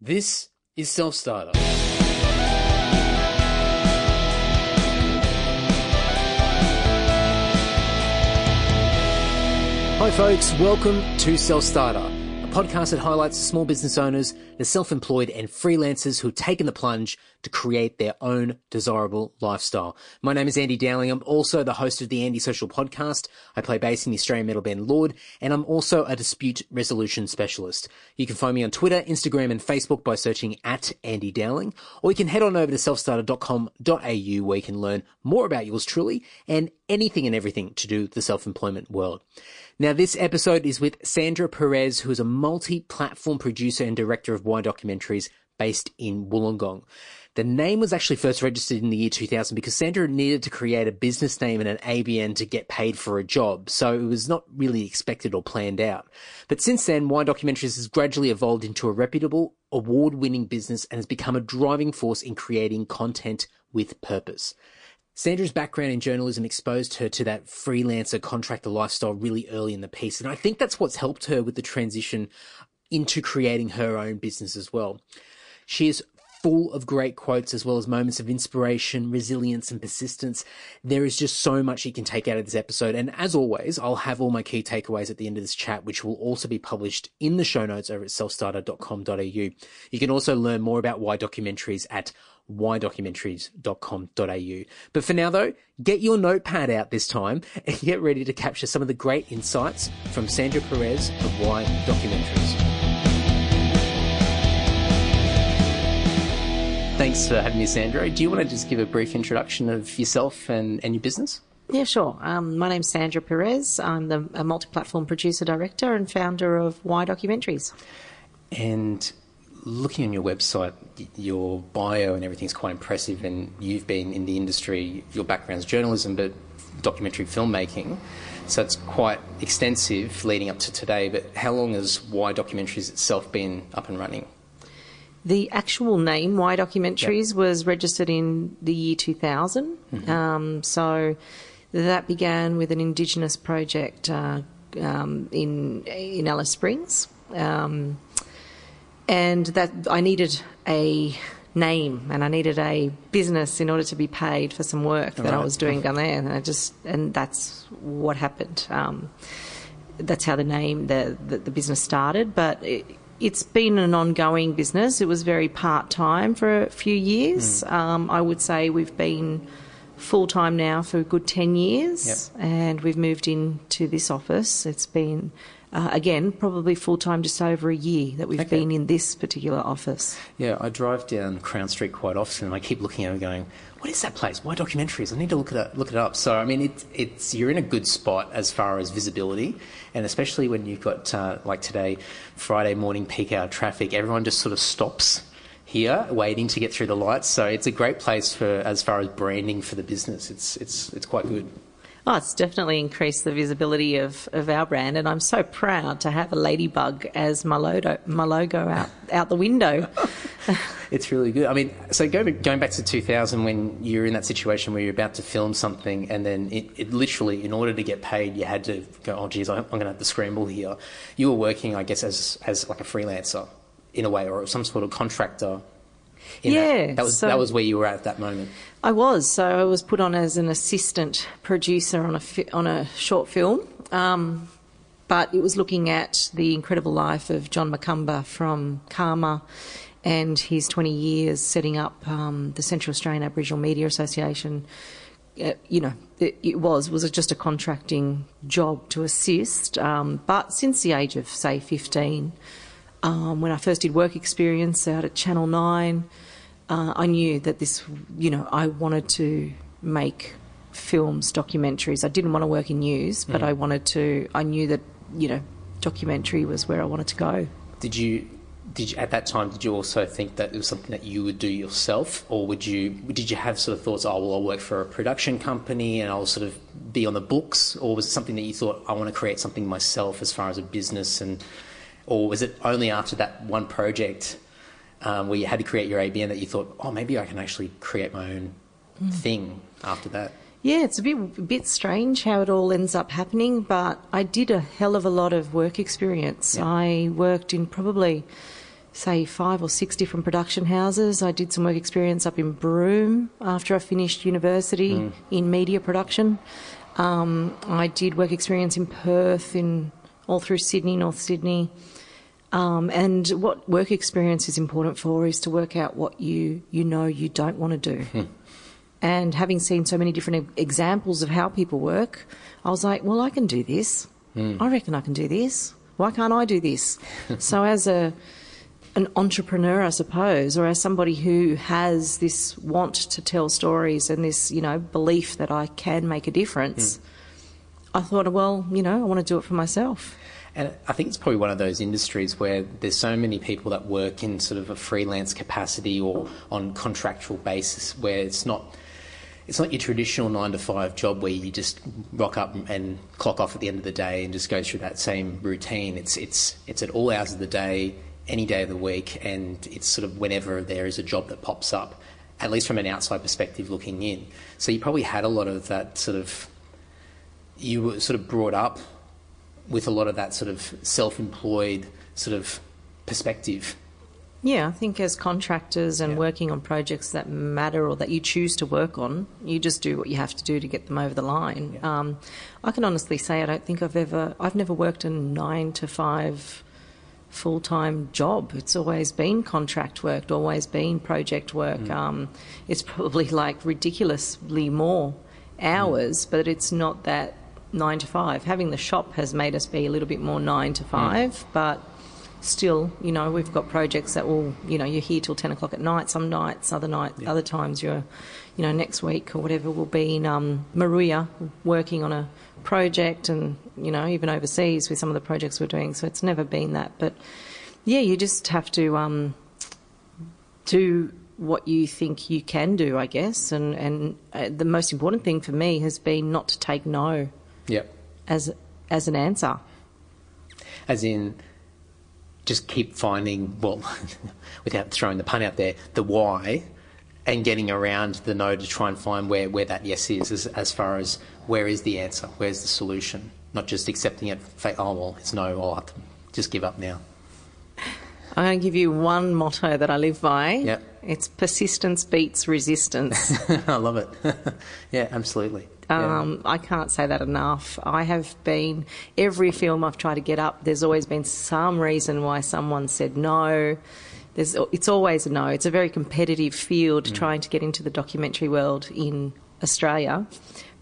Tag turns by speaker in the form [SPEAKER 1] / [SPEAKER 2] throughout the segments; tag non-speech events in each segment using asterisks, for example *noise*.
[SPEAKER 1] This is Self Starter. Hi, folks. Welcome to Self Starter, podcast that highlights small business owners, the self employed, and freelancers who've taken the plunge to create their own desirable lifestyle. My name is Andy Dowling. I'm also the host of the Andy Social Podcast. I play bass in the Australian metal band Lord, and I'm also a dispute resolution specialist. You can find me on Twitter, Instagram, and Facebook by searching at Andy Dowling, or you can head on over to selfstarter.com.au where you can learn more about yours truly and anything and everything to do with the self-employment world. Now, this episode is with Sandra Pires, who is a multi-platform producer and director of Y documentaries based in Wollongong. The name was actually first registered in the year 2000 because Sandra needed to create a business name and an ABN to get paid for a job, so it was not really expected or planned out. But since then, Y Documentaries has gradually evolved into a reputable, award-winning business and has become a driving force in creating content with purpose. Sandra's background in journalism exposed her to that freelancer contractor lifestyle really early in the piece. And I think that's what's helped her with the transition into creating her own business as well. She is full of great quotes as well as moments of inspiration, resilience, and persistence. There is just so much you can take out of this episode. And as always, I'll have all my key takeaways at the end of this chat, which will also be published in the show notes over at selfstarter.com.au. You can also learn more about why documentaries at ydocumentaries.com.au. But for now though, get your notepad out this time and get ready to capture some of the great insights from Sandra Pires of Why Documentaries. Thanks for having me, Sandra. Do you want to just give a brief introduction of yourself and, and your business?
[SPEAKER 2] Yeah, sure. Um, my name's Sandra Pires. I'm the a multi-platform producer director and founder of Why Documentaries.
[SPEAKER 1] And looking on your website, your bio and everything's quite impressive. And you've been in the industry. Your background's journalism, but documentary filmmaking. So it's quite extensive leading up to today. But how long has Y Documentaries itself been up and running?
[SPEAKER 2] The actual name, Y Documentaries, yep. was registered in the year 2000. Mm-hmm. Um, so that began with an Indigenous project uh, um, in in Alice Springs, um, and that I needed a name and I needed a business in order to be paid for some work that right. I was doing down there, and I just and that's what happened. Um, that's how the name the, the, the business started, but. It, it's been an ongoing business. It was very part time for a few years. Mm. Um, I would say we've been full time now for a good 10 years, yep. and we've moved into this office. It's been uh, again, probably full time just over a year that we've okay. been in this particular office.
[SPEAKER 1] Yeah, I drive down Crown Street quite often and I keep looking at it going, what is that place? Why documentaries? I need to look it up, look it up. So, I mean, it, it's you're in a good spot as far as visibility, and especially when you've got, uh, like today, Friday morning peak hour traffic, everyone just sort of stops here waiting to get through the lights. So it's a great place for as far as branding for the business. It's, it's, it's quite good.
[SPEAKER 2] Oh, it's definitely increased the visibility of, of our brand, and I'm so proud to have a ladybug as my logo, my logo out, out the window. *laughs*
[SPEAKER 1] it's really good. I mean, so going, going back to 2000 when you're in that situation where you're about to film something, and then it, it literally, in order to get paid, you had to go, oh, geez, I'm going to have to scramble here. You were working, I guess, as, as like a freelancer in a way, or some sort of contractor
[SPEAKER 2] yeah,
[SPEAKER 1] that, that was so that was where you were at that moment.
[SPEAKER 2] I was. So I was put on as an assistant producer on a fi- on a short film, um, but it was looking at the incredible life of John Macumber from CAAMA and his 20 years setting up um, the Central Australian Aboriginal Media Association. Uh, you know, it, it, was was just a contracting job to assist. Um, but since the age of say 15, um, when I first did work experience out at Channel Nine uh, I knew that this, you know, I wanted to make films, documentaries. I didn't want to work in news, but mm. I wanted to. I knew that you know, documentary was where I wanted to go.
[SPEAKER 1] Did you? Did you, at that time? Did you also think that it was something that you would do yourself, or would you? Did you have sort of thoughts? Oh, well, I'll work for a production company and I'll sort of be on the books, or was it something that you thought I want to create something myself as far as a business and? Or was it only after that one project um, where you had to create your ABN that you thought, oh, maybe I can actually create my own mm. thing after that?
[SPEAKER 2] Yeah, it's a bit a bit strange how it all ends up happening, but I did a hell of a lot of work experience. I worked in probably say five or six different production houses. I did some work experience up in Broome after I finished university mm. in media production. Um, I did work experience in Perth, in all through Sydney, North Sydney. Um, and what work experience is important for is to work out what you you know you don't want to do. Hmm. And having seen so many different examples of how people work, I was like, well, I can do this. Mm. I reckon I can do this. Why can't I do this? *laughs* so as a an entrepreneur, I suppose, or as somebody who has this want to tell stories and this, you know, belief that I can make a difference, mm. I thought, well, you know, I want to do it for myself.
[SPEAKER 1] And I think it's probably one of those industries where there's so many people that work in sort of a freelance capacity or on contractual basis where it's not it's not your traditional nine to five job where you just rock up and clock off at the end of the day and just go through that same routine. It's it's it's at all hours of the day any day of the week, and it's sort of whenever there is a job that pops up, at least from an outside perspective looking in. So you probably had a lot of that sort of, you were sort of brought up with a lot of that sort of self employed sort of perspective.
[SPEAKER 2] Yeah, I think as contractors and yeah. working on projects that matter or that you choose to work on, you just do what you have to do to get them over the line. Yeah. Um, I can honestly say I don't think I've ever, I've never worked a nine to five full time job. It's always been contract work, always been project work. Mm. Um, it's probably like ridiculously more hours, mm. but it's not that nine to five. Having the shop has made us be a little bit more nine to five, mm. but still, you know, we've got projects that will, you know, you're here till 10 o'clock at night some nights, other night, yeah. other times you're, you know, next week or whatever will be in um, Moruya working on a project and, you know, even overseas with some of the projects we're doing. So it's never been that. But yeah, you just have to um, do what you think you can do, I guess. And, and uh, the most important thing for me has been not to take no
[SPEAKER 1] yep.
[SPEAKER 2] as, as an answer.
[SPEAKER 1] As in, just keep finding, well, *laughs* without throwing the pun out there, the why and getting around the no to try and find where, where that yes is as, as far as where is the answer, where's the solution, not just accepting it, oh, well, it's no, oh, I'll have to just give up now.
[SPEAKER 2] I'm going to give you one motto that I live by.
[SPEAKER 1] Yep.
[SPEAKER 2] It's persistence beats resistance. *laughs*
[SPEAKER 1] I love it. *laughs* yeah, absolutely.
[SPEAKER 2] Um, I can't say that enough. I have been, every film I've tried to get up, there's always been some reason why someone said no. There's, it's always a no. It's a very competitive field mm. trying to get into the documentary world in Australia.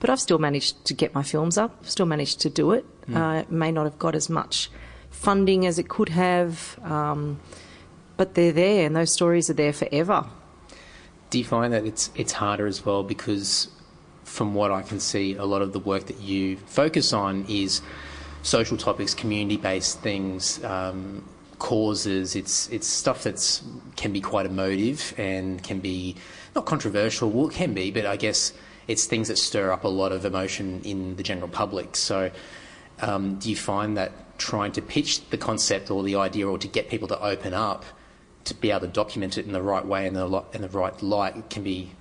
[SPEAKER 2] But I've still managed to get my films up, still managed to do it. Mm. Uh, may not have got as much funding as it could have, um, but they're there and those stories are there forever.
[SPEAKER 1] Do you find that it's, it's harder as well because from what I can see, a lot of the work that you focus on is social topics, community-based things, um, causes. It's it's stuff that's can be quite emotive and can be not controversial. Well, it can be, but I guess it's things that stir up a lot of emotion in the general public. So, um, do you find that trying to pitch the concept or the idea or to get people to open up to be able to document it in the right way and the, in the right light can be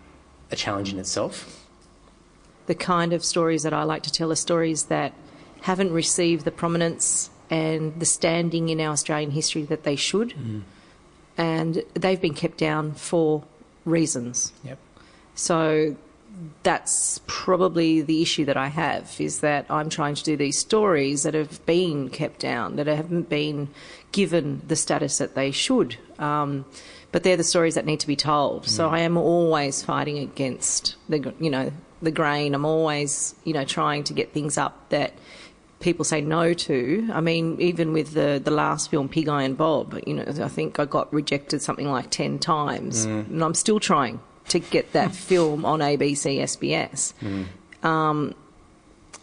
[SPEAKER 1] a challenge in itself?
[SPEAKER 2] The kind of stories that I like to tell are stories that haven't received the prominence and the standing in our Australian history that they should. Mm. And they've been kept down for reasons.
[SPEAKER 1] Yep.
[SPEAKER 2] So that's probably the issue that I have is that I'm trying to do these stories that have been kept down, that haven't been given the status that they should. Um, but they're the stories that need to be told. Mm. So I am always fighting against the, you know, the grain. I'm always, you know, trying to get things up that people say no to. I mean, even with the the last film, Pig Iron Bob, you know, I think I got rejected something like ten times, mm. and I'm still trying to get that *laughs* film on ABC, SBS. Mm. Um,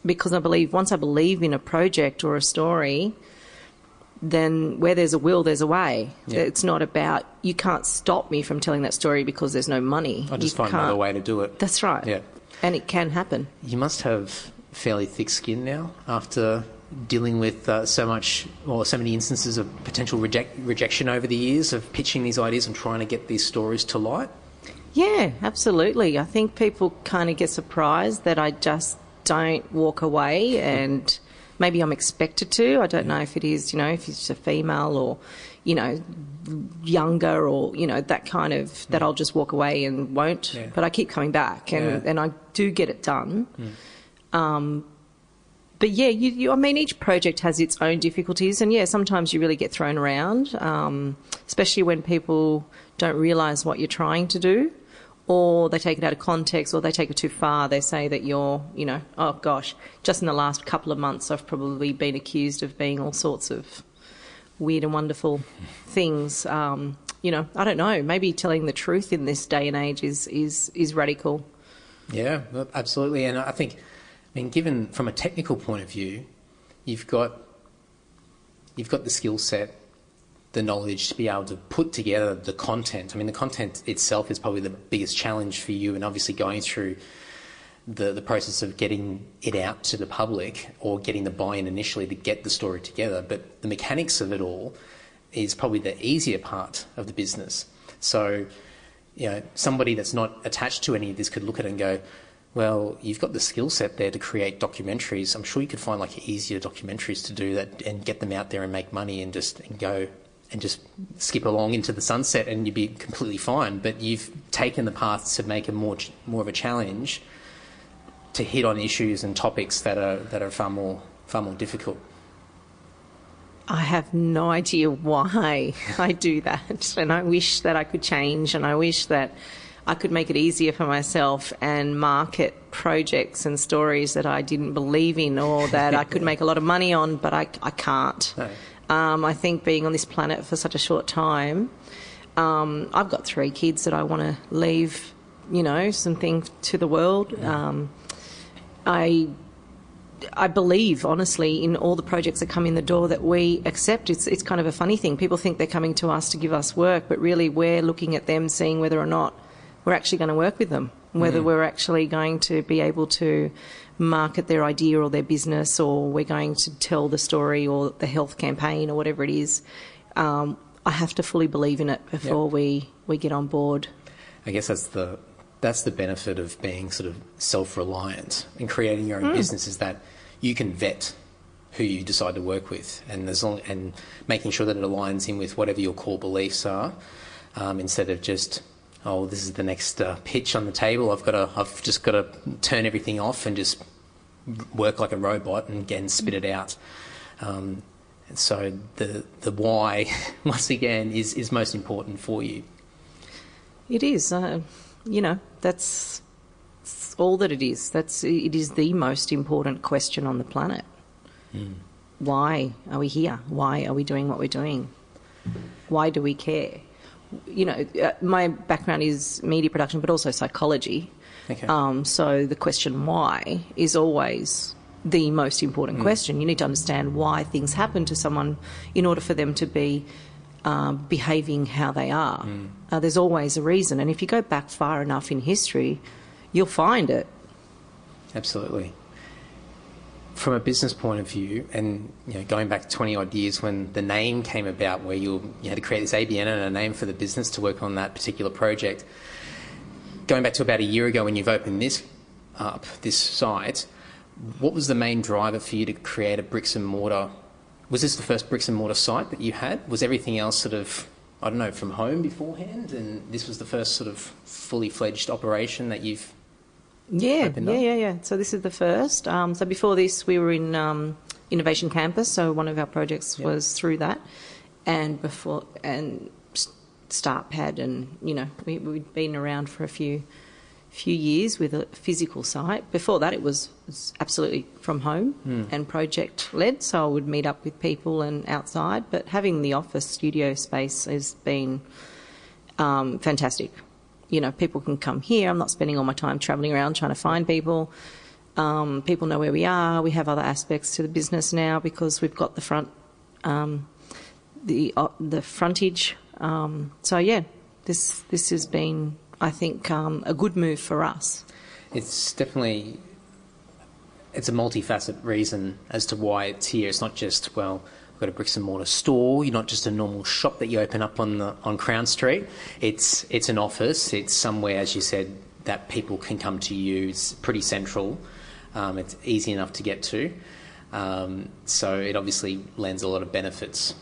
[SPEAKER 2] because I believe once I believe in a project or a story, then where there's a will, there's a way. Yeah. It's not about you can't stop me from telling that story because there's no money.
[SPEAKER 1] I just
[SPEAKER 2] you
[SPEAKER 1] find another way to do it.
[SPEAKER 2] That's right.
[SPEAKER 1] Yeah.
[SPEAKER 2] And it can happen.
[SPEAKER 1] You must have fairly thick skin now after dealing with uh, so much or so many instances of potential reject, rejection over the years of pitching these ideas and trying to get these stories to light?
[SPEAKER 2] Yeah, absolutely. I think people kind of get surprised that I just don't walk away and maybe I'm expected to. I don't know if it is, you know, if it's a female or, you know, younger or, you know, that kind of, that I'll just walk away and won't.
[SPEAKER 1] Yeah.
[SPEAKER 2] But I keep coming back and,
[SPEAKER 1] Yeah.
[SPEAKER 2] and I do get it done. Um, but yeah, you, you, I mean, each project has its own difficulties, and yeah, sometimes you really get thrown around, um, especially when people don't realise what you're trying to do, or they take it out of context, or they take it too far. They say that you're, you know, oh gosh, just in the last couple of months, I've probably been accused of being all sorts of weird and wonderful things. Um, you know, I don't know. Maybe telling the truth in this day and age is is is radical.
[SPEAKER 1] Yeah, absolutely. And I think, I mean, given from a technical point of view, you've got you've got the skill set, the knowledge to be able to put together the content. I mean, the content itself is probably the biggest challenge for you, and obviously going through the the process of getting it out to the public or getting the buy-in initially to get the story together. But the mechanics of it all is probably the easier part of the business. So you know, somebody that's not attached to any of this could look at it and go, well, you've got the skill set there to create documentaries. I'm sure you could find like easier documentaries to do that and get them out there and make money and just and go and just skip along into the sunset and you'd be completely fine. But you've taken the path to make it more more of a challenge to hit on issues and topics that are that are far more far more difficult.
[SPEAKER 2] I have no idea why I do that. And I wish that I could change and I wish that I could make it easier for myself and market projects and stories that I didn't believe in or that I could make a lot of money on, but I, I can't.
[SPEAKER 1] No.
[SPEAKER 2] Um, I think being on this planet for such a short time, um, I've got three kids that I want to leave, you know, something to the world. Um, I I believe, honestly, in all the projects that come in the door that we accept. It's, it's kind of a funny thing. People think they're coming to us to give us work, but really we're looking at them, seeing whether or not we're actually going to work with them, whether we're actually going to be able to market their idea or their business, or we're going to tell the story or the health campaign or whatever it is. Um, I have to fully believe in it before we, we get on board.
[SPEAKER 1] I guess that's the that's the benefit of being sort of self-reliant and creating your own business is that you can vet who you decide to work with and as long, and making sure that it aligns in with whatever your core beliefs are um, instead of just oh this is the next uh, pitch on the table I've got to I've just got to turn everything off and just work like a robot and again spit it out um, and so the the why *laughs* once again is is most important for you
[SPEAKER 2] It is. Uh, you know, that's, that's all that it is. That's it is the most important question on the planet. Why are we here? Why are we doing what we're doing? Why do we care? You know, uh, my background is media production, but also psychology.
[SPEAKER 1] Okay.
[SPEAKER 2] Um, so the question why is always the most important question. You need to understand why things happen to someone in order for them to be um, behaving how they are. Uh, there's always a reason, and if you go back far enough in history, you'll find it.
[SPEAKER 1] Absolutely. From a business point of view, and you know, going back 20 odd years when the name came about, where you, you had to create this ABN and a name for the business to work on that particular project, going back to about a year ago when you've opened this up, this site, what was the main driver for you to create a bricks and mortar? Was this the first bricks and mortar site that you had? Was everything else sort of, I don't know, from home beforehand? And this was the first sort of fully fledged operation that you've
[SPEAKER 2] Yeah, yeah, yeah, yeah. So this is the first. Um, so before this, we were in um, Innovation Campus. So one of our projects
[SPEAKER 1] Yep.
[SPEAKER 2] was through that, and before and StartPad, and you know we, we'd been around for a few few years with a physical site. Before that, it was, was absolutely from home
[SPEAKER 1] Hmm.
[SPEAKER 2] and project led. So I would meet up with people and outside. But having the office studio space has been um, fantastic. You know, people can come here. I'm not spending all my time travelling around trying to find people. Um, people know where we are. We have other aspects to the business now because we've got the front, um, the uh, the frontage. Um, so yeah, this this has been, I think, um, a good move for us.
[SPEAKER 1] It's definitely it's a multifaceted reason as to why it's here. It's not just well, got a bricks and mortar store. You're not just a normal shop that you open up on the on Crown Street. It's it's an office. It's somewhere, as you said, that people can come to you. It's pretty central. Um, it's easy enough to get to. Um, so it obviously lends a lot of benefits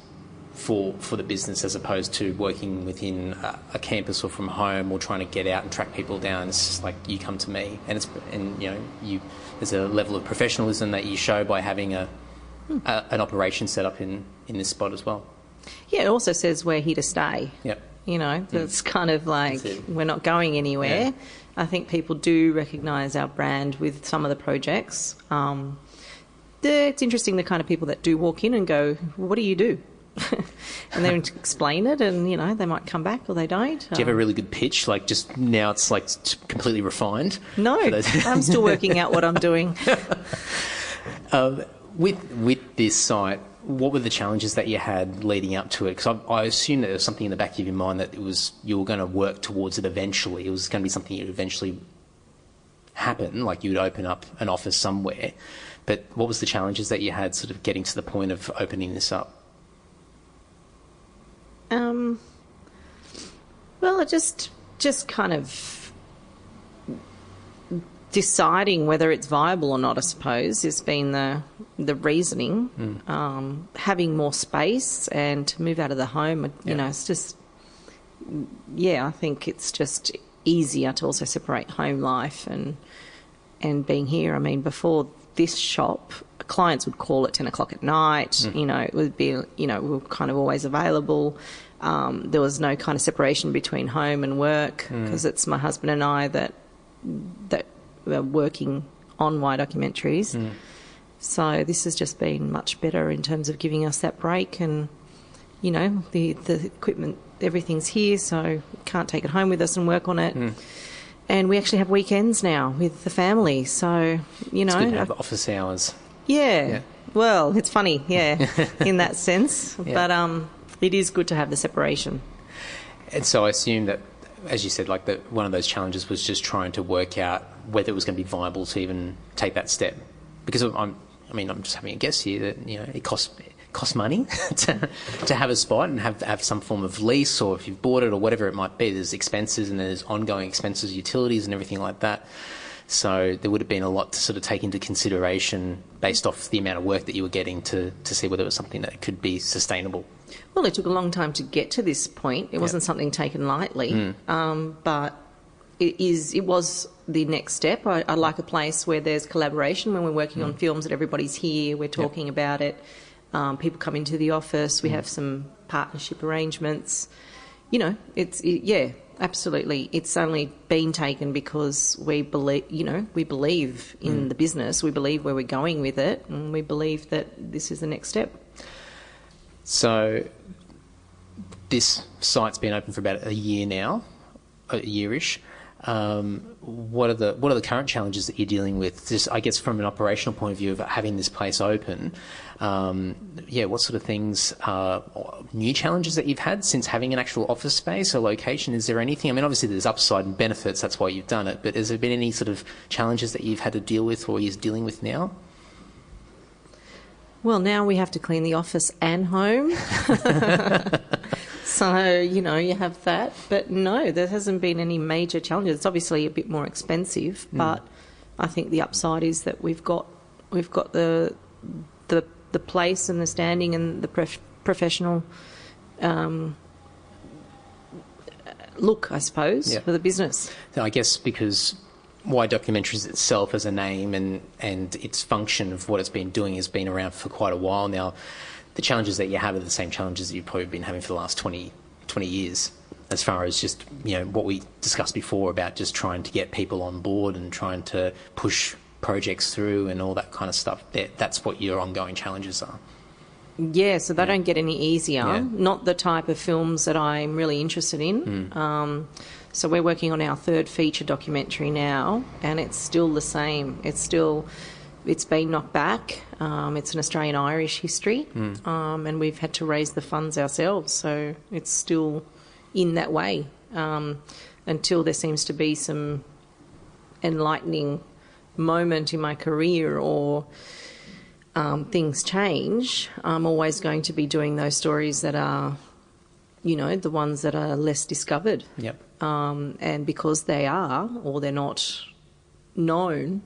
[SPEAKER 1] for for the business as opposed to working within a, a, campus or from home or trying to get out and track people down. It's just like you come to me, and it's and you know you there's a level of professionalism that you show by having a, a an operation set up in in this spot as well.
[SPEAKER 2] Yeah, it also says we're here to stay.
[SPEAKER 1] Yep.
[SPEAKER 2] You know, it's kind of like we're not going anywhere. Yeah. I think people do recognise our brand with some of the projects. Um, it's interesting the kind of people that do walk in and go, "What do you do?" *laughs* and then explain it, and you know they might come back or they don't.
[SPEAKER 1] Do you have a really good pitch? Like just now, it's like completely refined.
[SPEAKER 2] No, I'm still working out what I'm doing. *laughs*
[SPEAKER 1] Um, with with this site, what were the challenges that you had leading up to it? Because I, I assume that there was something in the back of your mind that it was you were going to work towards it eventually. It was going to be something that would eventually happen, like you would open up an office somewhere. But what was the challenges that you had, sort of getting to the point of opening this up?
[SPEAKER 2] Um, well, it just just kind of deciding whether it's viable or not, I suppose, has been the the reasoning. Mm. Um, having more space and to move out of the home, you yeah. know, it's just yeah, I think it's just easier to also separate home life and and being here. I mean, before this shop, clients would call at ten o'clock at night. Mm. You know, it would be you know we are kind of always available. Um, there was no kind of separation between home and work because mm. it's my husband and I that that were working on Y documentaries. Mm. So this has just been much better in terms of giving us that break and you know the the equipment everything's here so can't take it home with us and work on it. Mm. And we actually have weekends now with the family, so you know,
[SPEAKER 1] it's good to have office hours.
[SPEAKER 2] Yeah. yeah. Well, it's funny, yeah, *laughs* in that sense, yeah. but um, it is good to have the separation.
[SPEAKER 1] And so I assume that as you said, like the, one of those challenges was just trying to work out whether it was going to be viable to even take that step. Because I'm, I mean, I'm just having a guess here that you know it costs costs money *laughs* to to have a spot and have have some form of lease, or if you've bought it or whatever it might be. There's expenses and there's ongoing expenses, utilities and everything like that. So there would have been a lot to sort of take into consideration based off the amount of work that you were getting to to see whether it was something that could be sustainable.
[SPEAKER 2] Well, it took a long time to get to this point. It wasn't something taken lightly, mm. um, but it is. It was the next step. I, I, like a place where there's collaboration when we're working mm. on films that everybody's here. We're talking yep. about it. Um, people come into the office. We mm. have some partnership arrangements. You know, it's it, yeah, absolutely. It's only been taken because we believe. You know, we believe in mm. the business. We believe where we're going with it, and we believe that this is the next step.
[SPEAKER 1] So this site's been open for about a year now, a yearish. Um, what are the what are the current challenges that you're dealing with? Just I guess from an operational point of view of having this place open, um, yeah, what sort of things are new challenges that you've had since having an actual office space or location? Is there anything? I mean, obviously there's upside and benefits. That's why you've done it. But has there been any sort of challenges that you've had to deal with or you're dealing with now?
[SPEAKER 2] Well, now we have to clean the office and home. *laughs* so, you know, you have that. But no, there hasn't been any major challenges. It's obviously a bit more expensive, mm. but I think the upside is that we've got we've got the the the place and the standing and the prof- professional um, look, I suppose, yeah. for the business.
[SPEAKER 1] I guess because Y Documentaries itself as a name and, and its function of what it's been doing has been around for quite a while now. The challenges that you have are the same challenges that you've probably been having for the last 20, 20 years, as far as just you know what we discussed before about just trying to get people on board and trying to push projects through and all that kind of stuff. That's what your ongoing challenges are.
[SPEAKER 2] Yeah, so they yeah. don't get any easier. Yeah. Not the type of films that I'm really interested in. Mm. Um, so we're working on our third feature documentary now, and it's still the same. It's still it's been knocked back. Um, it's an Australian Irish history, mm. um, and we've had to raise the funds ourselves. So it's still in that way um, until there seems to be some enlightening moment in my career or um, things change. I'm always going to be doing those stories that are, you know, the ones that are less discovered.
[SPEAKER 1] Yep
[SPEAKER 2] um, and because they are or they're not known,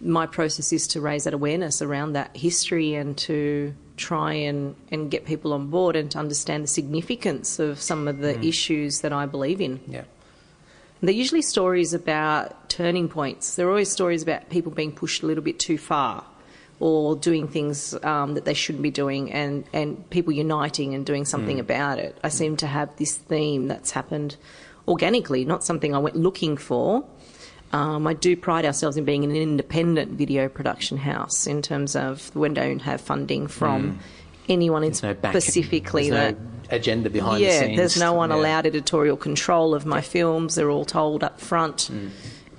[SPEAKER 2] my process is to raise that awareness around that history and to try and, and get people on board and to understand the significance of some of the issues that I believe in.
[SPEAKER 1] Yeah.
[SPEAKER 2] They're usually stories about turning points. They're always stories about people being pushed a little bit too far or doing things um, that they shouldn't be doing and, and people uniting and doing something about it. I seem to have this theme that's happened organically, not something I went looking for. Um, I do pride ourselves in being an independent video production house in terms of we don't have funding from anyone in
[SPEAKER 1] There's no
[SPEAKER 2] specifically
[SPEAKER 1] there's
[SPEAKER 2] that
[SPEAKER 1] no agenda behind the
[SPEAKER 2] yeah,
[SPEAKER 1] scenes.
[SPEAKER 2] there's no one
[SPEAKER 1] Yeah.
[SPEAKER 2] allowed editorial control of my films. They're all told up front.
[SPEAKER 1] Mm.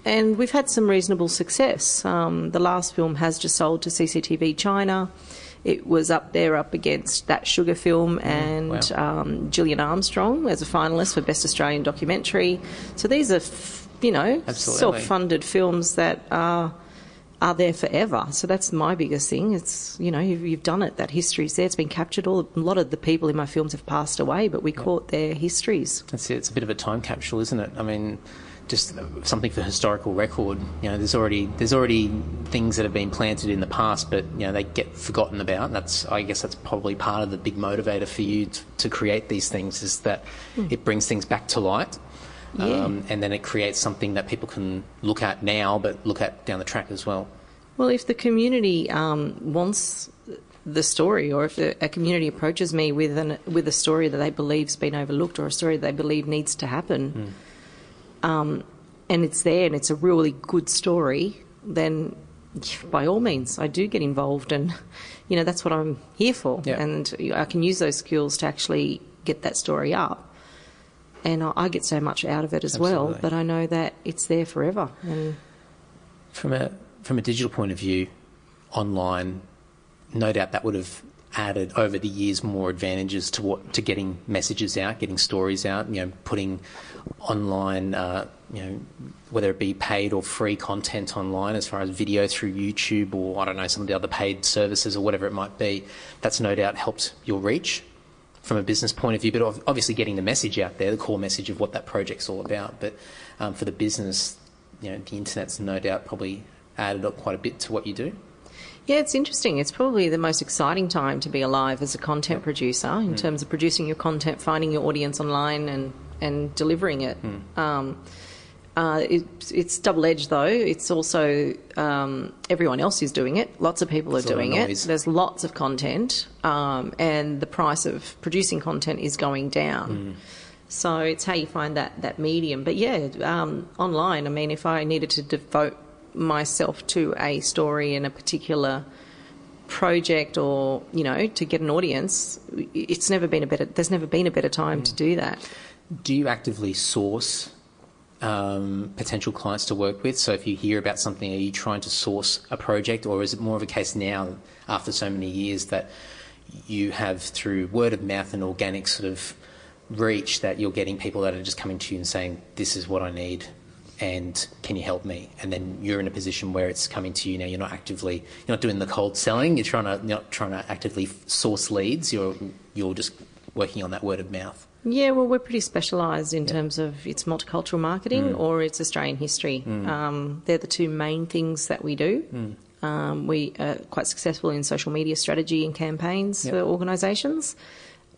[SPEAKER 2] And we've had some reasonable success. Um, the last film has just sold to CCTV China. It was up there up against that Sugar film and
[SPEAKER 1] Mm, wow.
[SPEAKER 2] um, Gillian Armstrong as a finalist for Best Australian Documentary. So these are, f- you know,
[SPEAKER 1] Absolutely.
[SPEAKER 2] self-funded films that are are there forever. So that's my biggest thing. It's you know you've, you've done it. That history's there. It's been captured. All a lot of the people in my films have passed away, but we caught their histories.
[SPEAKER 1] That's it. It's a bit of a time capsule, isn't it? I mean, just something for historical record. You know, there's already there's already things that have been planted in the past, but you know they get forgotten about. And that's I guess that's probably part of the big motivator for you to, to create these things is that it brings things back to light.
[SPEAKER 2] Yeah.
[SPEAKER 1] Um, and then it creates something that people can look at now, but look at down the track as well.
[SPEAKER 2] Well, if the community um, wants the story, or if a, community approaches me with an with a story that they believe's been overlooked, or a story that they believe needs to happen, um, and it's there and it's a really good story, then by all means, I do get involved, and you know that's what I'm here for,
[SPEAKER 1] Yeah.
[SPEAKER 2] and I can use those skills to actually get that story up. And I I get so much out of it as well, but I know that it's there forever. And
[SPEAKER 1] From a from a digital point of view, online, no doubt that would have added over the years more advantages to what to getting messages out, getting stories out. You know, putting online, uh, you know, whether it be paid or free content online, as far as video through YouTube or I don't know some of the other paid services or whatever it might be. That's no doubt helped your reach from a business point of view, but obviously getting the message out there, the core message of what that project's all about. But um, for the business, you know, the internet's no doubt probably added up quite a bit to what you do.
[SPEAKER 2] Yeah, it's interesting. It's probably the most exciting time to be alive as a content producer in terms of producing your content, finding your audience online, and, and delivering it. Um, uh, it it's double edged though. It's also um, everyone else is doing it. Lots of people are doing it. There's lots of content, um, and the price of producing content is going down. So it's how you find that, that medium. But yeah, um, online, I mean, if I needed to devote myself to a story in a particular project or, you know, to get an audience, it's never been a better, there's never been a better time to do that.
[SPEAKER 1] Do you actively source um, potential clients to work with? So if you hear about something, are you trying to source a project, or is it more of a case now, after so many years, that you have through word of mouth and organic sort of reach that you're getting people that are just coming to you and saying, "This is what I need." And can you help me? And then you're in a position where it's coming to you now. You're not actively, you're not doing the cold selling. You're trying to, you're not trying to actively source leads. You're, you're just working on that word of mouth.
[SPEAKER 2] Yeah, well, we're pretty specialised in terms of it's multicultural marketing or it's Australian history. Um, they're the two main things that we do. Um, we are quite successful in social media strategy and campaigns
[SPEAKER 1] Yep.
[SPEAKER 2] for organisations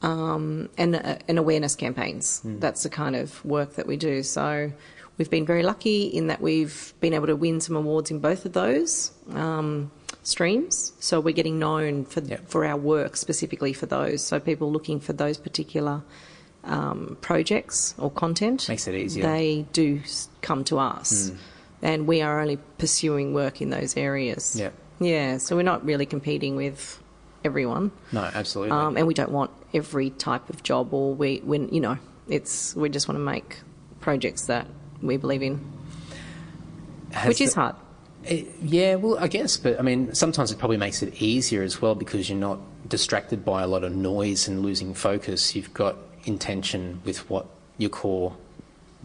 [SPEAKER 2] um, and, uh, and awareness campaigns. That's the kind of work that we do. So we've been very lucky in that we've been able to win some awards in both of those um, streams. So we're getting known for
[SPEAKER 1] Yep.
[SPEAKER 2] for our work specifically for those. So people looking for those particular um, projects or content
[SPEAKER 1] Makes it easier.
[SPEAKER 2] They do come to us, and we are only pursuing work in those areas.
[SPEAKER 1] Yeah.
[SPEAKER 2] yeah. So we're not really competing with everyone,
[SPEAKER 1] No, absolutely.
[SPEAKER 2] um, and we don't want every type of job. Or we, when you know, it's we just want to make projects that we believe in,
[SPEAKER 1] Has
[SPEAKER 2] which is hard.
[SPEAKER 1] Eh, yeah, well, I guess, but I mean, sometimes it probably makes it easier as well because you're not distracted by a lot of noise and losing focus. You've got intention with what your core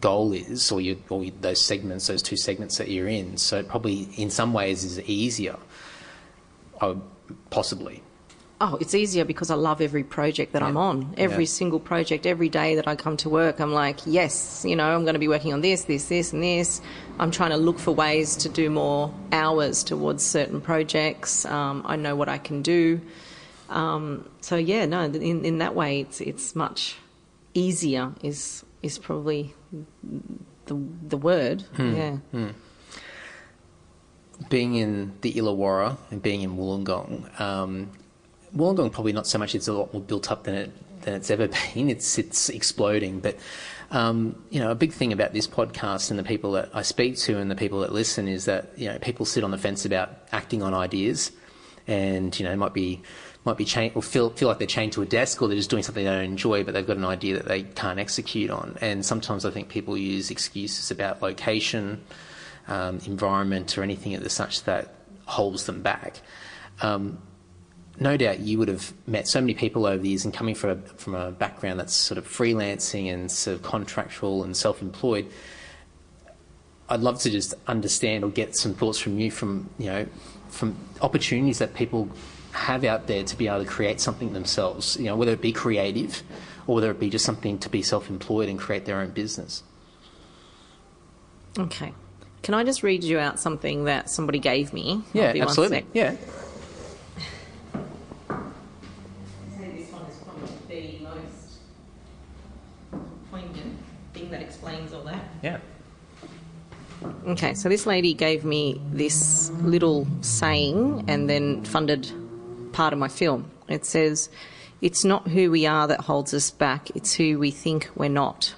[SPEAKER 1] goal is, or, or those segments, those two segments that you're in. So it probably, in some ways, is easier, uh, possibly.
[SPEAKER 2] Oh, it's easier because I love every project that I'm on. Every
[SPEAKER 1] Yeah.
[SPEAKER 2] single project, every day that I come to work, I'm like, yes, you know, I'm going to be working on this, this, this, and this. I'm trying to look for ways to do more hours towards certain projects. Um, I know what I can do. Um, so yeah, no, in, in that way, it's it's much easier. Is is probably the the word. Yeah.
[SPEAKER 1] being in the Illawarra and being in Wollongong, um, Wollongong probably not so much. It's a lot more built up than it than it's ever *laughs* been. It's it's exploding. But um, you know, a big thing about this podcast and the people that I speak to and the people that listen is that you know people sit on the fence about acting on ideas, and you know might be might be chained or feel feel like they're chained to a desk or they're just doing something they don't enjoy, but they've got an idea that they can't execute on. And sometimes I think people use excuses about location um, environment or anything of the such that holds them back. Um, no doubt you would have met so many people over the years and coming from a, from a background that's sort of freelancing and sort of contractual and self-employed. I'd love to just understand or get some thoughts from you from you know from opportunities that people have out there to be able to create something themselves. You know whether it be creative or whether it be just something to be self-employed and create their own business.
[SPEAKER 2] Okay. Can I just read you out something that somebody gave me?
[SPEAKER 1] Yeah,
[SPEAKER 2] Might be one
[SPEAKER 1] absolutely. Yeah.
[SPEAKER 2] This one is probably the most poignant thing that explains all that.
[SPEAKER 1] Yeah.
[SPEAKER 2] Okay, so this lady gave me this little saying and then funded part of my film. It says, It's not who we are that holds us back, it's who we think we're not.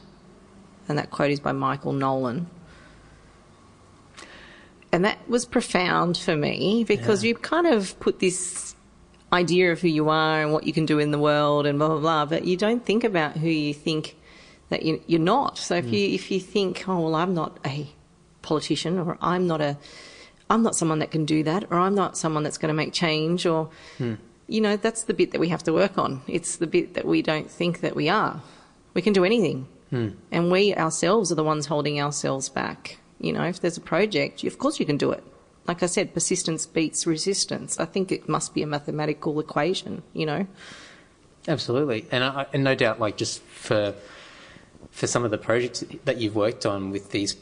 [SPEAKER 2] And that quote is by Michael Nolan. And that was profound for me because
[SPEAKER 1] Yeah.
[SPEAKER 2] you kind of put this idea of who you are and what you can do in the world and blah blah blah, but you don't think about who you think that you, you're not. So if hmm. you if you think, oh well, I'm not a politician, or I'm not a, I'm not someone that can do that, or I'm not someone that's going to make change, or hmm. you know, that's the bit that we have to work on. It's the bit that we don't think that we are. We can do anything, hmm. and we ourselves are the ones holding ourselves back. You know, if there's a project, of course you can do it. Like I said, persistence beats resistance. I think it must be a mathematical equation. You know.
[SPEAKER 1] Absolutely, and I, and no doubt, like just for for some of the projects that you've worked on with these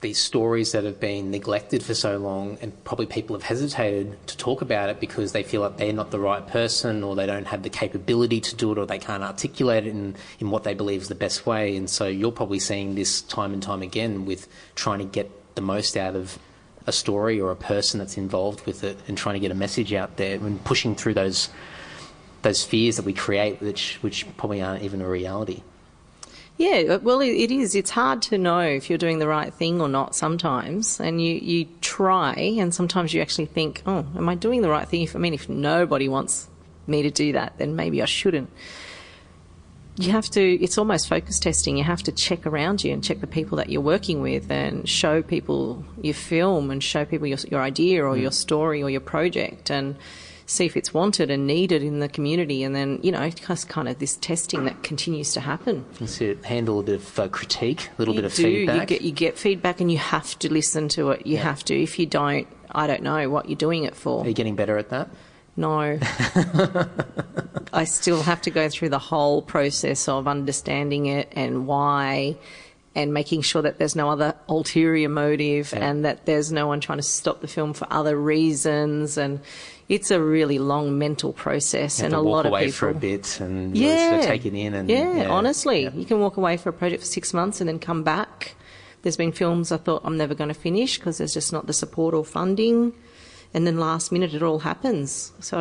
[SPEAKER 1] these stories that have been neglected for so long, and probably people have hesitated to talk about it because they feel like they're not the right person, or they don't have the capability to do it, or they can't articulate it in in what they believe is the best way. And so you're probably seeing this time and time again with trying to get the most out of a story or a person that's involved with it, and trying to get a message out there and pushing through those those fears that we create, which which probably aren't even a reality.
[SPEAKER 2] Yeah, uh, well, it, is. It's hard to know if you're doing the right thing or not sometimes, and you you try, and sometimes you actually think, oh, am I doing the right thing? If I mean, if nobody wants me to do that, then maybe I shouldn't. You have to. It's almost focus testing. You have to check around you and check the people that you're working with, and show people your film, and show people your your idea or mm. your story or your project, and see if it's wanted and needed in the community, and then you know, just kind of this testing that continues to happen.
[SPEAKER 1] So handle a bit of uh, critique, a little
[SPEAKER 2] You
[SPEAKER 1] bit of
[SPEAKER 2] do.
[SPEAKER 1] feedback.
[SPEAKER 2] You get you get feedback, and you have to listen to it. You
[SPEAKER 1] Yeah.
[SPEAKER 2] have to. If you don't, I don't know what you're doing it for.
[SPEAKER 1] Are you getting better at that?
[SPEAKER 2] No. *laughs* I still have to go through the whole process of understanding it and why and making sure that there's no other ulterior motive
[SPEAKER 1] Yeah.
[SPEAKER 2] and that there's no one trying to stop the film for other reasons and it's a really long mental process and a lot of
[SPEAKER 1] away
[SPEAKER 2] people
[SPEAKER 1] for a bit and really
[SPEAKER 2] yeah.
[SPEAKER 1] of take it in. And
[SPEAKER 2] yeah, honestly,
[SPEAKER 1] yeah.
[SPEAKER 2] you can walk away for a project for six months and then come back. There's been films I thought I'm never going to finish because there's just not the support or funding, and then last minute it all happens. So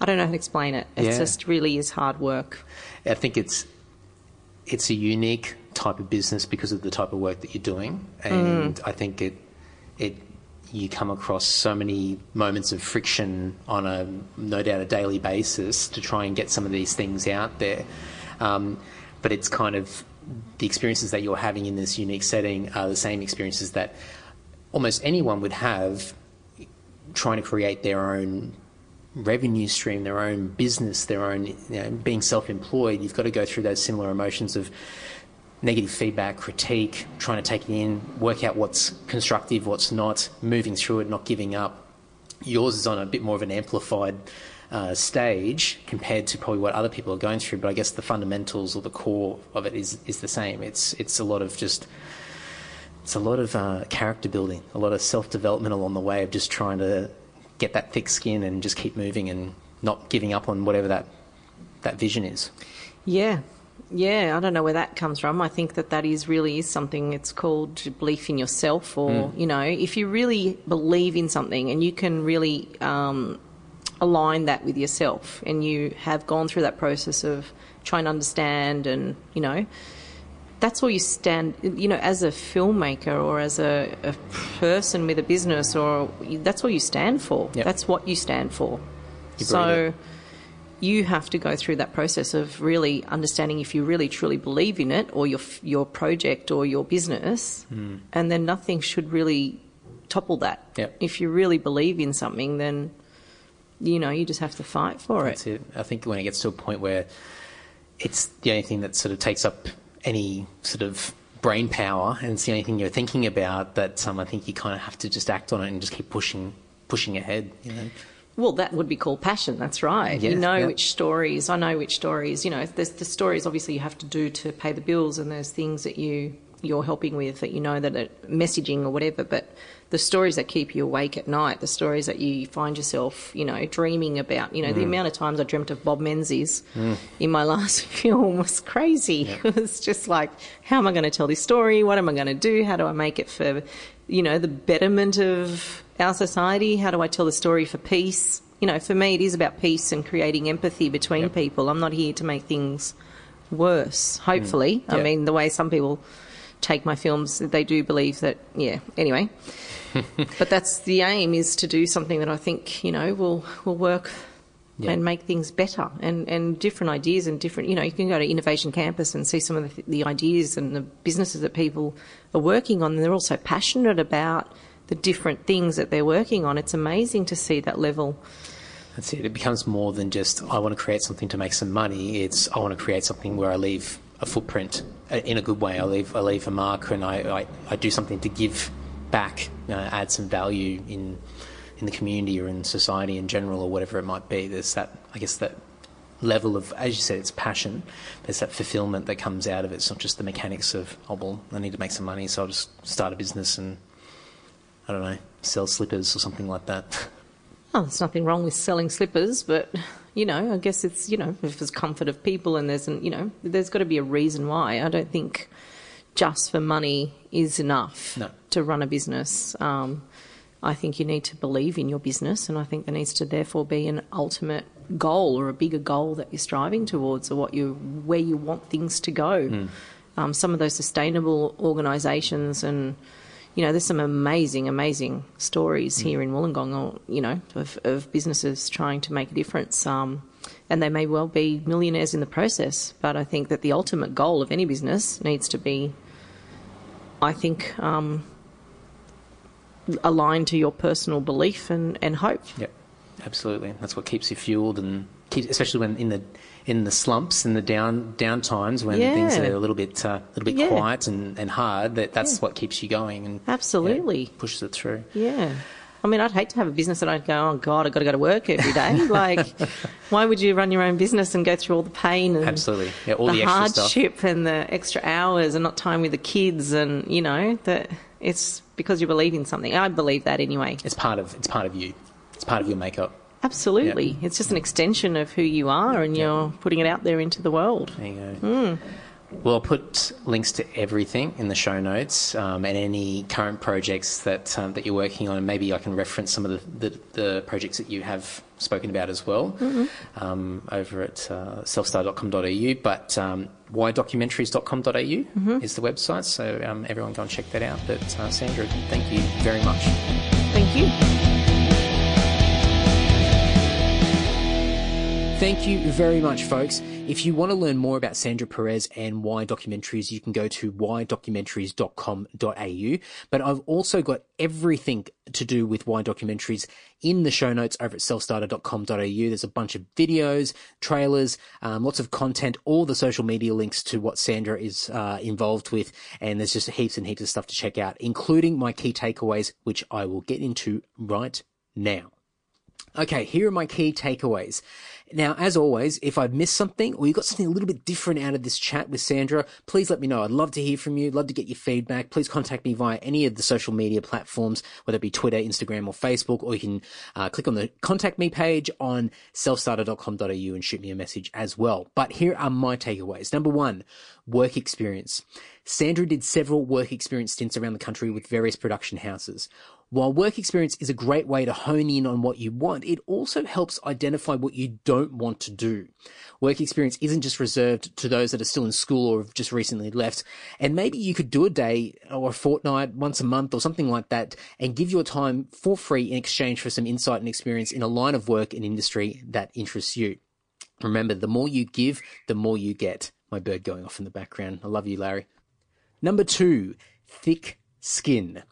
[SPEAKER 2] I don't know how to explain it. It
[SPEAKER 1] Yeah.
[SPEAKER 2] just really is hard work.
[SPEAKER 1] I think it's it's a unique type of business because of the type of work that you're doing, mm. and I think it it you come across so many moments of friction on a no doubt a daily basis to try and get some of these things out there. Um, but it's kind of the experiences that you're having in this unique setting are the same experiences that almost anyone would have trying to create their own revenue stream, their own business, their own you know, being self-employed, you've got to go through those similar emotions of negative feedback, critique, trying to take it in, work out what's constructive, what's not, moving through it, not giving up. Yours is on a bit more of an amplified uh, stage compared to probably what other people are going through. But I guess the fundamentals or the core of it is is the same. It's it's a lot of just it's a lot of uh, character building, a lot of self development along the way of just trying to get that thick skin and just keep moving and not giving up on whatever that that vision is.
[SPEAKER 2] Yeah, yeah, I don't know where that comes from. I think that that is really is something. It's called belief in yourself, or
[SPEAKER 1] Mm.
[SPEAKER 2] you know, if you really believe in something and you can really um, align that with yourself, and you have gone through that process of trying to understand, and you know, that's all you stand. You know, as a filmmaker or as a, a person with a business, or that's all you stand for.
[SPEAKER 1] Yep.
[SPEAKER 2] That's what you stand for.
[SPEAKER 1] You
[SPEAKER 2] so. You have to go through that process of really understanding if you really truly believe in it or your your project or your business,
[SPEAKER 1] Hmm.
[SPEAKER 2] and then nothing should really topple that.
[SPEAKER 1] Yep.
[SPEAKER 2] If you really believe in something, then you know you just have to fight for it.
[SPEAKER 1] It. I think when it gets to a point where it's the only thing that sort of takes up any sort of brain power, and it's the only thing you're thinking about, that um, I think you kind of have to just act on it and just keep pushing, pushing ahead. You know?
[SPEAKER 2] Well, that would be called passion. That's right.
[SPEAKER 1] Yeah,
[SPEAKER 2] you know which stories. I know which stories. You know, there's the stories obviously you have to do to pay the bills, and there's things that you you're helping with that you know that are messaging or whatever. But the stories that keep you awake at night, the stories that you find yourself, you know, dreaming about. You know,
[SPEAKER 1] Mm.
[SPEAKER 2] the amount of times I dreamt of Bob Menzies in my *laughs* last film was crazy. *laughs* It was just like, how am I going to tell this story? What am I going to do? How do I make it for, you know, the betterment of our society? How do I tell the story for peace? You know, for me, it is about peace and creating empathy between
[SPEAKER 1] Yep.
[SPEAKER 2] people. I'm not here to make things worse, hopefully. Mm.
[SPEAKER 1] I
[SPEAKER 2] mean, the way some people take my films, they do believe that, yeah, anyway. *laughs* but that's the aim is to do something that I think, you know, will, will work
[SPEAKER 1] Yeah.
[SPEAKER 2] and make things better and, and different ideas and different, you know, you can go to Innovation Campus and see some of the, the ideas and the businesses that people are working on. And they're also passionate about the different things that they're working on. It's amazing to see that level.
[SPEAKER 1] That's it. It becomes more than just I want to create something to make some money. It's I want to create something where I leave a footprint uh, in a good way. I leave I leave a mark and I, I, I do something to give back, uh, add some value in in the community or in society in general or whatever it might be. There's that I guess that level of as you said it's passion. There's that fulfillment that comes out of it. It's not just the mechanics of oh well I need to make some money so I'll just start a business and I don't know sell slippers or something like that. *laughs*
[SPEAKER 2] Oh, there's nothing wrong with selling slippers, but you know, I guess it's you know, if it's comfort of people and there's an you know, there's got to be a reason why. I don't think just for money is enough
[SPEAKER 1] No.
[SPEAKER 2] to run a business. Um, I think you need to believe in your business, and I think there needs to therefore be an ultimate goal or a bigger goal that you're striving towards, or what you where you want things to go. Um, some of those sustainable organisations and you know, there's some amazing, amazing stories here in Wollongong, or you know, of, of businesses trying to make a difference. Um, and they may well be millionaires in the process. But I think that the ultimate goal of any business needs to be, I think, um, aligned to your personal belief and, and hope.
[SPEAKER 1] Yep, absolutely. That's what keeps you fueled and keeps, especially when in the in the slumps and the down down times when things are a little bit uh, a little bit
[SPEAKER 2] Yeah.
[SPEAKER 1] quiet and, and hard. That that's
[SPEAKER 2] Yeah.
[SPEAKER 1] what keeps you going and yeah,
[SPEAKER 2] Absolutely.
[SPEAKER 1] pushes it through.
[SPEAKER 2] Yeah. I mean, I'd hate to have a business that I'd go, oh God, I've got to go to work every day. *laughs* Like, why would you run your own business and go through all the pain and
[SPEAKER 1] Absolutely, yeah, all the,
[SPEAKER 2] the,
[SPEAKER 1] extra stuff.
[SPEAKER 2] hardship and the extra hours and not time with the kids and you know that it's because you believe in something. I believe that anyway.
[SPEAKER 1] It's part of it's part of you. It's part of your makeup.
[SPEAKER 2] Absolutely, it's just an extension of who you are, and you're putting it out there into the world.
[SPEAKER 1] There you go.
[SPEAKER 2] Hmm.
[SPEAKER 1] Well, I'll put links to everything in the show notes um, and any current projects that um, that you're working on. And maybe I can reference some of the, the, the projects that you have spoken about as well
[SPEAKER 2] Mm-hmm.
[SPEAKER 1] um, over at uh, selfstarter.com.au. But um, whydocumentaries.com.au
[SPEAKER 2] Mm-hmm.
[SPEAKER 1] is the website, so um, everyone go and check that out. But uh, Sandra, thank you very much.
[SPEAKER 2] Thank you.
[SPEAKER 1] Thank you very much, folks. If you want to learn more about Sandra Pires and Y Documentaries, you can go to whydocumentaries.com.au. But I've also got everything to do with Y Documentaries in the show notes over at selfstarter.com.au. There's a bunch of videos, trailers, um, lots of content, all the social media links to what Sandra is uh, involved with. And there's just heaps and heaps of stuff to check out, including my key takeaways, which I will get into right now. Okay, here are my key takeaways. Now, as always, if I've missed something or you got something a little bit different out of this chat with Sandra, please let me know. I'd love to hear from you. Love to get your feedback. Please contact me via any of the social media platforms, whether it be Twitter, Instagram, or Facebook, or you can uh, click on the contact me page on selfstarter.com.au and shoot me a message as well. But here are my takeaways. Number one, work experience. Sandra did several work experience stints around the country with various production houses. While work experience is a great way to hone in on what you want, it also helps identify what you don't want to do. Work experience isn't just reserved to those that are still in school or have just recently left. And maybe you could do a day or a fortnight, once a month or something like that and give your time for free in exchange for some insight and experience in a line of work and industry that interests you. Remember, the more you give, the more you get. My bird going off in the background. I love you, Larry. Number two, thick skin.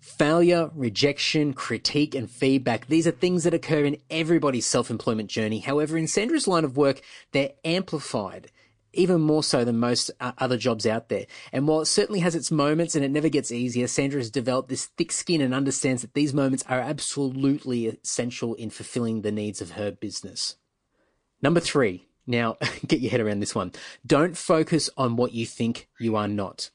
[SPEAKER 1] Failure, rejection, critique, and feedback. These are things that occur in everybody's self-employment journey. However, in Sandra's line of work, they're amplified. Even more so than most uh, other jobs out there. And while it certainly has its moments and it never gets easier, Sandra has developed this thick skin and understands that these moments are absolutely essential in fulfilling the needs of her business. Number three. Now, *laughs* get your head around this one. Don't focus on what you think you are not.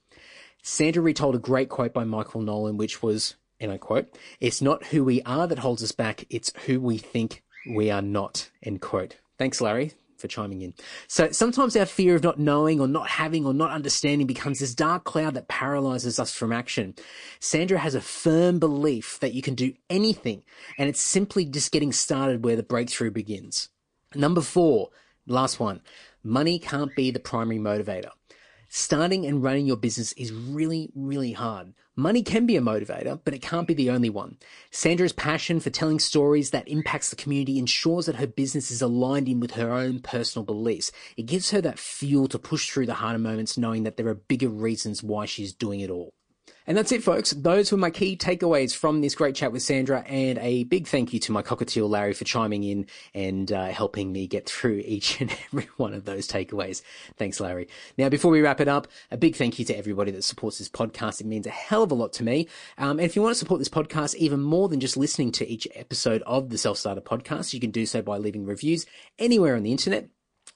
[SPEAKER 1] Sandra retold a great quote by Michael Nolan, which was, and I quote, it's not who we are that holds us back, it's who we think we are not, end quote. Thanks, Larry, for chiming in. So sometimes our fear of not knowing or not having or not understanding becomes this dark cloud that paralyzes us from action. Sandra has a firm belief that you can do anything and it's simply just getting started where the breakthrough begins. Number four, last one, money can't be the primary motivator. Starting and running your business is really, really hard. Money can be a motivator, but it can't be the only one. Sandra's passion for telling stories that impacts the community ensures that her business is aligned in with her own personal beliefs. It gives her that fuel to push through the harder moments knowing that there are bigger reasons why she's doing it all. And that's it, folks. Those were my key takeaways from this great chat with Sandra. And a big thank you to my cockatiel Larry for chiming in and uh, helping me get through *laughs* each and every one of those takeaways. Thanks, Larry. Now, before we wrap it up, a big thank you to everybody that supports this podcast. It means a hell of a lot to me. Um, and if you want to support this podcast even more than just listening to each episode of the Self Starter podcast, you can do so by leaving reviews anywhere on the internet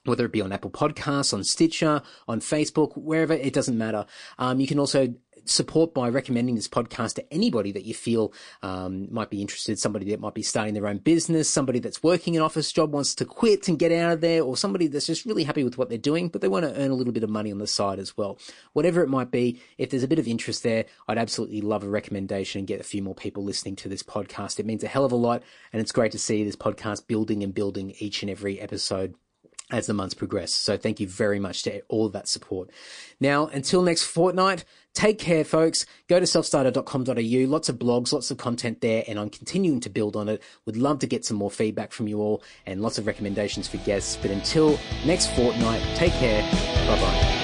[SPEAKER 1] whether it be on Apple Podcasts, on Stitcher, on Facebook, wherever, it doesn't matter. Um, you can also support by recommending this podcast to anybody that you feel um, might be interested, somebody that might be starting their own business, somebody that's working an office job, wants to quit and get out of there, or somebody that's just really happy with what they're doing, but they want to earn a little bit of money on the side as well. Whatever it might be, if there's a bit of interest there, I'd absolutely love a recommendation and get a few more people listening to this podcast. It means a hell of a lot, and it's great to see this podcast building and building each and every episode as the months progress. So thank you very much to all of that support. Now, until next fortnight, take care, folks. Go to selfstarter.com.au. Lots of blogs, lots of content there, and I'm continuing to build on it. Would love to get some more feedback from you all and lots of recommendations for guests. But until next fortnight, take care. Bye bye.